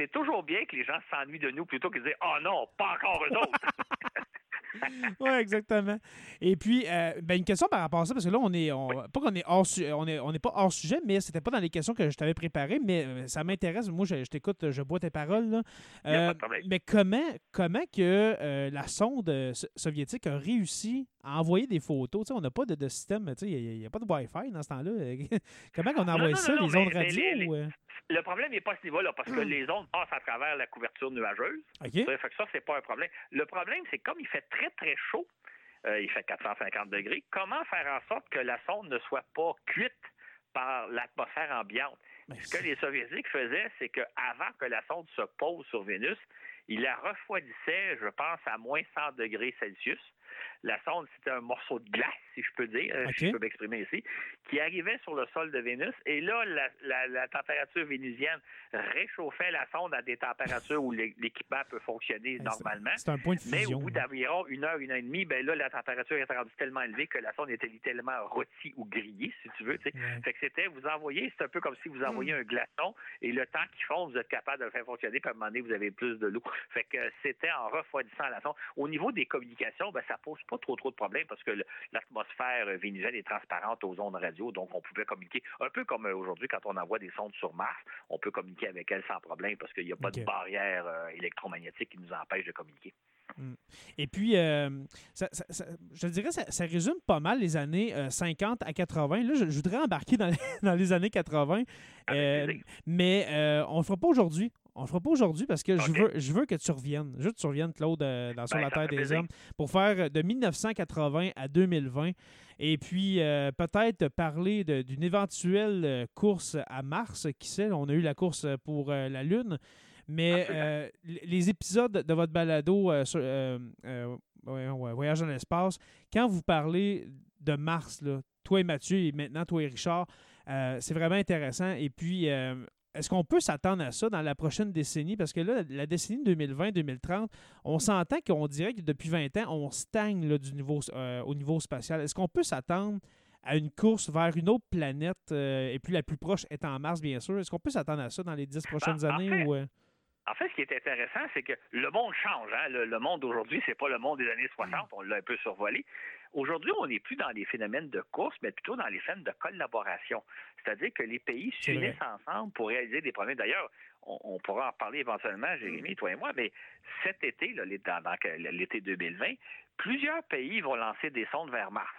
S2: c'est toujours bien que les gens s'ennuient de nous plutôt que de dire Oh non, pas encore eux autres.
S1: oui, exactement. Et puis, euh, ben, une question par rapport à ça, parce que là, on est, pas qu'on est hors, on est, on n'est pas hors sujet, mais c'était pas dans les questions que je t'avais préparées, mais euh, ça m'intéresse. Moi, je, t'écoute, je bois tes paroles.
S2: Euh,
S1: mais comment, comment que la sonde soviétique a réussi à envoyer des photos? on n'a pas de, système, il n'y a, pas de Wi-Fi dans ce temps-là. comment on envoie ça, les ondes radio?
S2: Le problème n'est pas à ce niveau-là, parce que les ondes passent à travers la couverture nuageuse.
S1: Ça
S2: fait que ça, c'est pas un problème. Le problème, c'est comme il fait très, très chaud, euh, il fait 450 degrés, comment faire en sorte que la sonde ne soit pas cuite par l'atmosphère ambiante? Ce que les Soviétiques faisaient, c'est qu'avant que la sonde se pose sur Vénus, ils la refroidissaient, je pense, à moins 100 degrés Celsius. La sonde, c'était un morceau de glace, si je peux dire, euh, si je peux m'exprimer ici, qui arrivait sur le sol de Vénus. Et là, la, température vénusienne réchauffait la sonde à des températures où l'équipement peut fonctionner normalement.
S1: C'est un point de
S2: fusion. Mais au bout d'environ une heure, une heure et demie, ben là, la température est rendue tellement élevée que la sonde était littéralement rôtie ou grillée, si tu veux. Fait que c'était, vous envoyez, c'est un peu comme si vous envoyez hmm. un glaçon et le temps qui fond, vous êtes capable de le faire fonctionner, puis à un moment donné, vous avez plus de l'eau. Fait que c'était en refroidissant la sonde. Au niveau des communications, ben, ça pose pas trop trop de problèmes parce que l'atmosphère vénusienne est transparente aux ondes radio, donc on pouvait communiquer un peu comme euh, aujourd'hui quand on envoie des sondes sur Mars, on peut communiquer avec elles sans problème parce qu'il n'y a pas de barrière euh, électromagnétique qui nous empêche de communiquer.
S1: Hmm. Et puis, euh, je dirais, ça, ça, résume pas mal les années 50 à 80. Là, je, voudrais embarquer dans les, dans les années 80, mais on ne le fera pas aujourd'hui. On le fera pas aujourd'hui parce que je, veux, je veux que tu reviennes. Je veux que tu reviennes, Claude, euh, dans Sur ben, la Terre des Hommes, pour faire euh, de 1980 à 2020. Et puis, euh, peut-être parler d'une éventuelle course à Mars. Qui sait, on a eu la course pour la Lune. Mais les épisodes de votre balado sur, Voyage dans l'espace, quand vous parlez de Mars, là, toi et Mathieu, et maintenant toi et Richard, c'est vraiment intéressant. Et puis, est-ce qu'on peut s'attendre à ça dans la prochaine décennie? Parce que là, la décennie 2020-2030, on s'entend qu'on dirait que depuis 20 ans, on stagne du niveau, euh, au niveau spatial. Est-ce qu'on peut s'attendre à une course vers une autre planète, euh, et puis la plus proche est en Mars, bien sûr? Est-ce qu'on peut s'attendre à ça dans les dix prochaines ben, années? ou, euh?
S2: En fait, ce qui est intéressant, c'est que le monde change. Hein. Le, monde d'aujourd'hui, c'est pas le monde des années 60. Mm. On l'a un peu survolé. Aujourd'hui, on n'est plus dans les phénomènes de course, mais plutôt dans les phénomènes de collaboration. C'est-à-dire que les pays s'unissent ensemble pour réaliser des projets. D'ailleurs, on, pourra en parler éventuellement, Jérémy, toi et moi, mais cet été, l'été 2020, plusieurs pays vont lancer des sondes vers Mars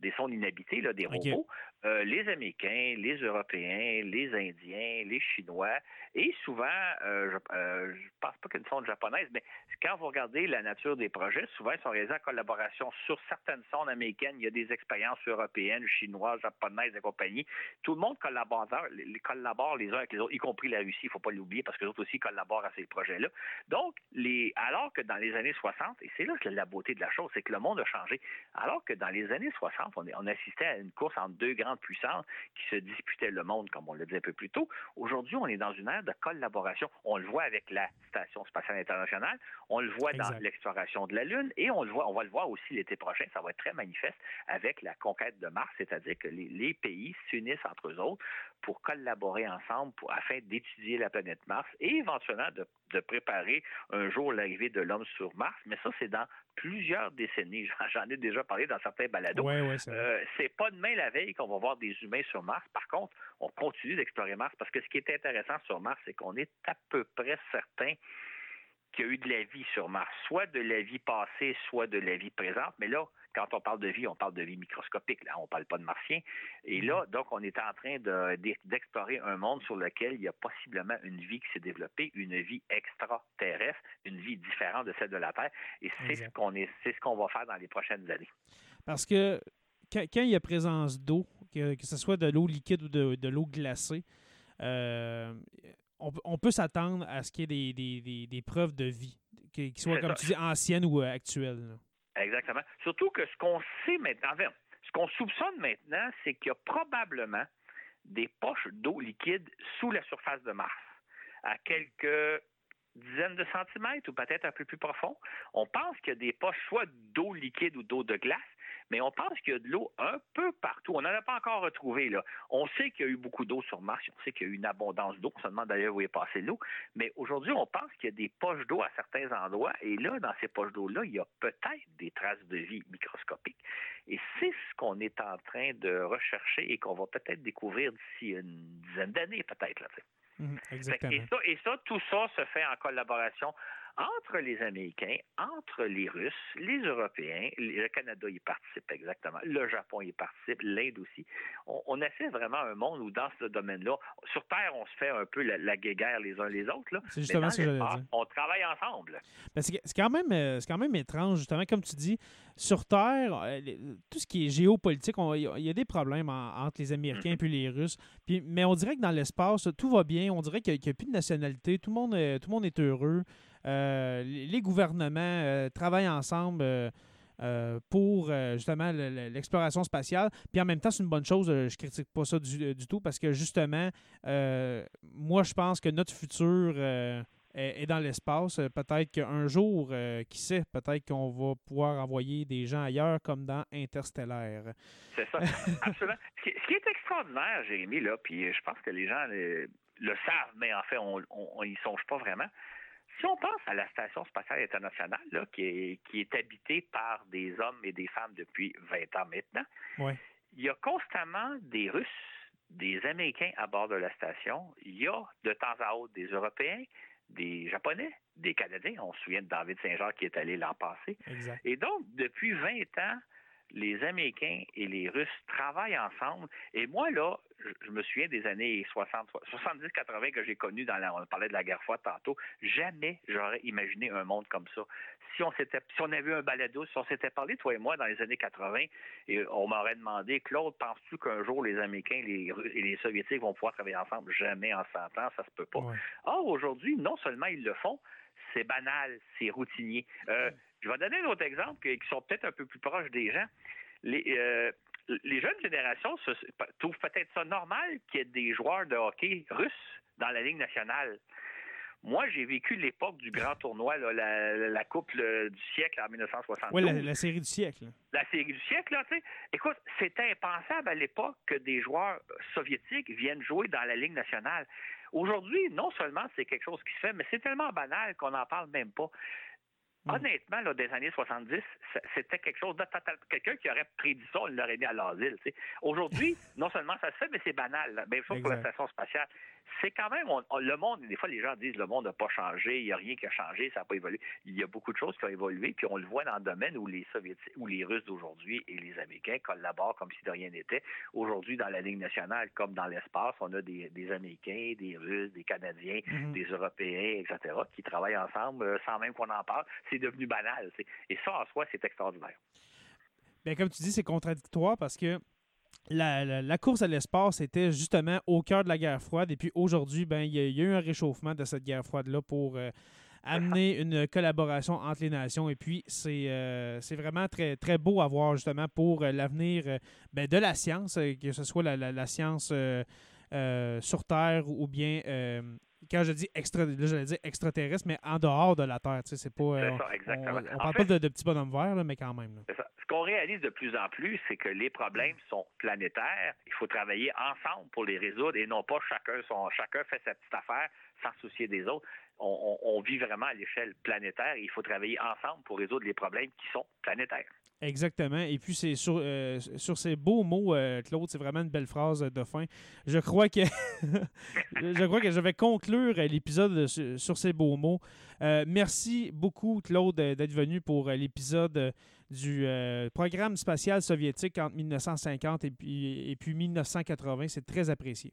S2: des sondes inhabitées, là, des robots, euh, les Américains, les Européens, les Indiens, les Chinois, et souvent, euh, je, euh, pense pas qu'une sonde japonaise, mais quand vous regardez la nature des projets, souvent ils sont réalisés en collaboration sur certaines sondes américaines. Il y a des expériences européennes, chinoises, japonaises et compagnie. Tout le monde collabore les, collabore les uns avec les autres, y compris la Russie, il faut pas l'oublier, parce que les autres aussi collaborent à ces projets-là. Donc, les, alors que dans les années 60, et c'est là que la beauté de la chose, c'est que le monde a changé. Alors que dans les années 60, on, on assistait à une course entre deux grandes puissances qui se disputaient le monde, comme on le dit un peu plus tôt. Aujourd'hui, on est dans une ère de collaboration. On le voit avec la Station spatiale internationale, on le voit dans l'exploration de la Lune et on le voit, on va le voir aussi l'été prochain, ça va être très manifeste avec la conquête de Mars, c'est-à-dire que les, pays s'unissent entre eux autres pour collaborer ensemble pour, afin d'étudier la planète Mars et éventuellement de, préparer un jour l'arrivée de l'homme sur Mars. Mais ça, c'est dans plusieurs décennies. J'en ai déjà parlé dans certains balados.
S1: Euh,
S2: c'est pas demain la veille qu'on va voir des humains sur Mars. Par contre, on continue d'explorer Mars parce que ce qui est intéressant sur Mars, c'est qu'on est à peu près certain qu'il y a eu de la vie sur Mars, soit de la vie passée, soit de la vie présente. Mais là, quand on parle de vie, on parle de vie microscopique. Là, on ne parle pas de martiens. Et là, mm-hmm. donc, on est en train d'explorer un monde sur lequel il y a possiblement une vie qui s'est développée, une vie extraterrestre, une vie différente de celle de la Terre. Et c'est ce qu'on c'est ce qu'on va faire dans les prochaines années.
S1: Parce que quand, il y a présence d'eau, que, ce soit de l'eau liquide ou de, l'eau glacée, euh, on, peut s'attendre à ce qu'il y ait des, preuves de vie, qui soient, comme tu dis, anciennes ou euh, actuelles.
S2: Exactement. Surtout que ce qu'on sait maintenant, Ce qu'on soupçonne maintenant, c'est qu'il y a probablement des poches d'eau liquide sous la surface de Mars, à quelques dizaines de centimètres ou peut-être un peu plus profond. On pense qu'il y a des poches soit d'eau liquide ou d'eau de glace mais on pense qu'il y a de l'eau un peu partout. On n'en a pas encore retrouvé. Là. On sait qu'il y a eu beaucoup d'eau sur Mars, on sait qu'il y a eu une abondance d'eau, on se demande d'ailleurs où est passée l'eau, mais aujourd'hui, on pense qu'il y a des poches d'eau à certains endroits, et là, dans ces poches d'eau-là, il y a peut-être des traces de vie microscopiques. Et c'est ce qu'on est en train de rechercher et qu'on va peut-être découvrir d'ici une dizaine d'années, peut-être. Là,
S1: mhm, exactement.
S2: Et ça, et ça, tout ça se fait en collaboration entre les Américains, entre les Russes, les Européens, le Canada y participe exactement, le Japon y participe, l'Inde aussi. On, essaie vraiment un monde où dans ce domaine-là, sur Terre, on se fait un peu la, guerre les uns les autres.
S1: C'est justement ce que j'allais dire.
S2: On travaille ensemble.
S1: c'est quand, même, euh, quand même étrange, justement, comme tu dis, sur Terre, euh, tout ce qui est géopolitique, il y, a des problèmes entre les Américains et les Russes. Puis, mais on dirait que dans l'espace, tout va bien. On dirait qu'il n'y a, plus de nationalité. Tout le monde, tout le monde est heureux. Euh, les gouvernements euh, travaillent ensemble euh, pour justement l'exploration spatiale. Puis en même temps, c'est une bonne chose. je critique pas ça du, tout parce que justement, moi, je pense que notre futur est, dans l'espace. Peut-être qu'un jour, qui sait, peut-être qu'on va pouvoir envoyer des gens ailleurs comme dans Interstellaire.
S2: C'est ça, absolument. Ce qui, est extraordinaire, Jérémy, là, puis je pense que les gens le, savent, mais en fait, on n'y songe pas vraiment. Si on pense à la Station spatiale internationale, là, qui, est, habitée par des hommes et des femmes depuis 20 ans maintenant, il y a constamment des Russes, des Américains à bord de la station. Il y a de temps à autre des Européens, des Japonais, des Canadiens. On se souvient de David Saint-Jean qui est allé l'an passé. Et donc, depuis 20 ans, les Américains et les Russes travaillent ensemble. Et moi, là, je, me souviens des années 60, 70-80 que j'ai connues dans la, on parlait de la guerre froide tantôt. Jamais j'aurais imaginé un monde comme ça. Si on s'était, si on avait eu un balado, si on s'était parlé, toi et moi, dans les années 80, et on m'aurait demandé, Claude, penses-tu qu'un jour les Américains les, et les Soviétiques vont pouvoir travailler ensemble? Jamais en 100 ans, ça se peut pas. Or, aujourd'hui, non seulement ils le font, c'est banal, c'est routinier. Euh, je vais donner un autre exemple qui sont peut-être un peu plus proches des gens. Les, euh, les jeunes générations se, trouvent peut-être ça normal qu'il y ait des joueurs de hockey russes dans la Ligue nationale. Moi, j'ai vécu l'époque du grand tournoi, la, Coupe du siècle en 1972.
S1: Oui, la, série du siècle.
S2: La série du siècle, là, tu sais. Écoute, c'était impensable à l'époque que des joueurs soviétiques viennent jouer dans la Ligue nationale. Aujourd'hui, non seulement c'est quelque chose qui se fait, mais c'est tellement banal qu'on n'en parle même pas. Mm. Honnêtement, là, des années 70, c'était quelque chose de total. Quelqu'un qui aurait prédit ça, on l'aurait mis à l'asile. Aujourd'hui, non seulement ça se fait, mais c'est banal. Même chose pour la station spatiale c'est quand même, le monde, des fois les gens disent le monde n'a pas changé, il n'y a rien qui a changé, ça n'a pas évolué. Il y a beaucoup de choses qui ont évolué, puis on le voit dans le domaine où les Soviétiques, où les Russes d'aujourd'hui et les Américains collaborent comme si de rien n'était. Aujourd'hui, dans la Ligue nationale, comme dans l'espace, on a des, Américains, des Russes, des Canadiens, mhm. des Européens, etc., qui travaillent ensemble euh, sans même qu'on en parle. C'est devenu banal. Et ça, en soi, c'est extraordinaire.
S1: Bien, comme tu dis, c'est contradictoire parce que la, course à l'espace était justement au cœur de la guerre froide. Et puis aujourd'hui, ben, il y, a eu un réchauffement de cette guerre froide-là pour euh, amener une collaboration entre les nations. Et puis, c'est euh, vraiment très, très beau à voir justement pour euh, l'avenir ben, de la science, que ce soit la, science sur Terre ou bien quand je dis extra, là, dire extraterrestre, mais en dehors de la Terre. C'est pas.
S2: Euh, ça, exactement.
S1: On, parle pas de, petits bonhommes verts, mais quand même.
S2: Ce qu'on réalise de plus en plus, c'est que les problèmes sont planétaires. Il faut travailler ensemble pour les résoudre et non pas chacun son, chacun fait sa petite affaire sans soucier des autres. On, on vit vraiment à l'échelle planétaire et il faut travailler ensemble pour résoudre les problèmes qui sont planétaires.
S1: Exactement. Et puis, c'est sur, euh, sur ces beaux mots, euh, Claude, c'est vraiment une belle phrase de fin. Je crois que je crois que je vais conclure l'épisode sur, ces beaux mots. Euh, merci beaucoup, Claude, d'être venu pour l'épisode du programme spatial soviétique entre 1950 et puis, et puis 1980. C'est très apprécié.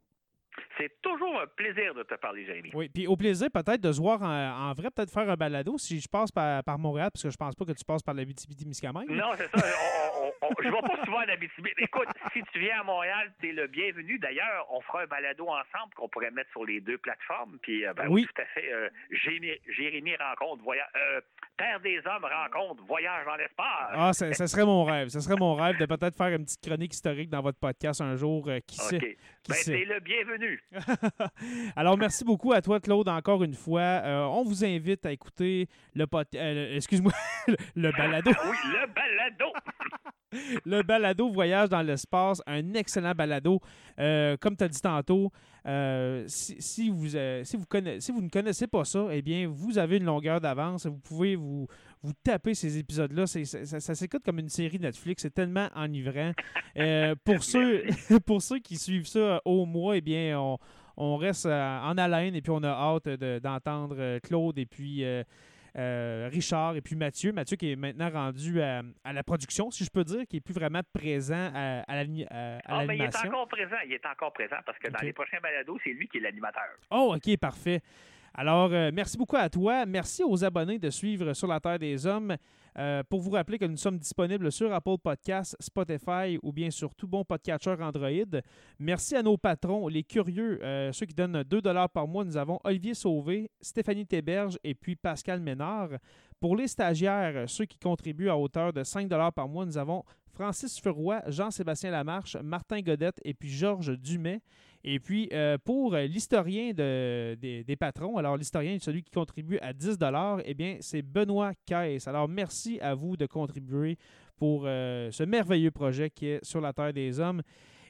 S2: Toujours un plaisir de te parler, Jérémy.
S1: Oui, puis au plaisir peut-être de se voir en, vrai, peut-être faire un balado si je passe par, Montréal, parce que je pense pas que tu passes par la BTB-Témiscamingue.
S2: Non, c'est ça. je ne vais pas souvent à la BTB. Écoute, si tu viens à Montréal, tu es le bienvenu. D'ailleurs, on fera un balado ensemble qu'on pourrait mettre sur les deux plateformes. Puis, euh, ben, oui. tout à fait. Euh, Jérémy, rencontre, voyage, euh, Terre des hommes rencontre, voyage dans l'espace.
S1: Ah, ça, serait mon rêve. Ce serait mon rêve de peut-être faire une petite chronique historique dans votre podcast un jour. qui sait? Qui
S2: ben, t'es le bienvenu.
S1: Alors, merci beaucoup à toi, Claude, encore une fois. Euh, on vous invite à écouter le euh, excuse-moi, le balado.
S2: oui, le balado.
S1: le balado Voyage dans l'espace, un excellent balado. Euh, comme tu as dit tantôt, si, vous, si, vous si vous ne connaissez pas ça, eh bien, vous avez une longueur d'avance. Vous pouvez vous, vous taper ces épisodes-là. Ça, ça, s'écoute comme une série Netflix. C'est tellement enivrant. pour, ceux, pour ceux qui suivent ça au mois, eh bien, on, on reste euh, en haleine et puis on a hâte d'entendre euh, Claude et puis euh, Richard et puis Mathieu. Mathieu qui est maintenant rendu à, la production, si je peux dire, qui est plus vraiment présent à, à l'animation. Ah, il
S2: est encore présent. Il est encore présent parce que dans les prochains balados, c'est lui qui est l'animateur.
S1: Oh, OK, parfait. Alors, merci beaucoup à toi. Merci aux abonnés de suivre Sur la Terre des Hommes. Euh, pour vous rappeler que nous sommes disponibles sur Apple Podcasts, Spotify ou bien sur tout bon podcatcher Android. Merci à nos patrons, les curieux, euh, ceux qui donnent 2 par mois. Nous avons Olivier Sauvé, Stéphanie Théberge et puis Pascal Ménard. Pour les stagiaires, ceux qui contribuent à hauteur de 5 par mois, nous avons Francis Furoy, Jean-Sébastien Lamarche, Martin Godette et puis Georges Dumais. Et puis, euh, pour l'historien des, patrons, alors l'historien, celui qui contribue à 10 eh bien, c'est Benoît Caisse. Alors, merci à vous de contribuer pour euh, ce merveilleux projet qui est sur la Terre des Hommes.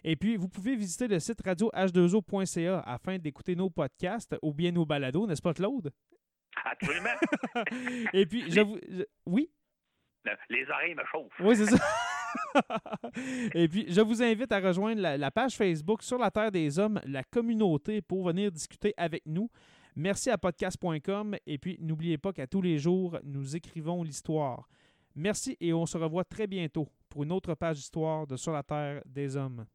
S1: Et puis, vous pouvez visiter le site radioh2o.ca afin d'écouter nos podcasts ou bien nos balados, n'est-ce pas, Claude?
S2: Absolument.
S1: Et puis, je vous. oui?
S2: Les oreilles me chauffent.
S1: Oui, c'est ça. Et puis, je vous invite à rejoindre la, page Facebook sur la Terre des Hommes, la communauté, pour venir discuter avec nous. Merci à podcast.com et puis n'oubliez pas qu'à tous les jours, nous écrivons l'histoire. Merci et on se revoit très bientôt pour une autre page d'histoire de Sur la Terre des Hommes.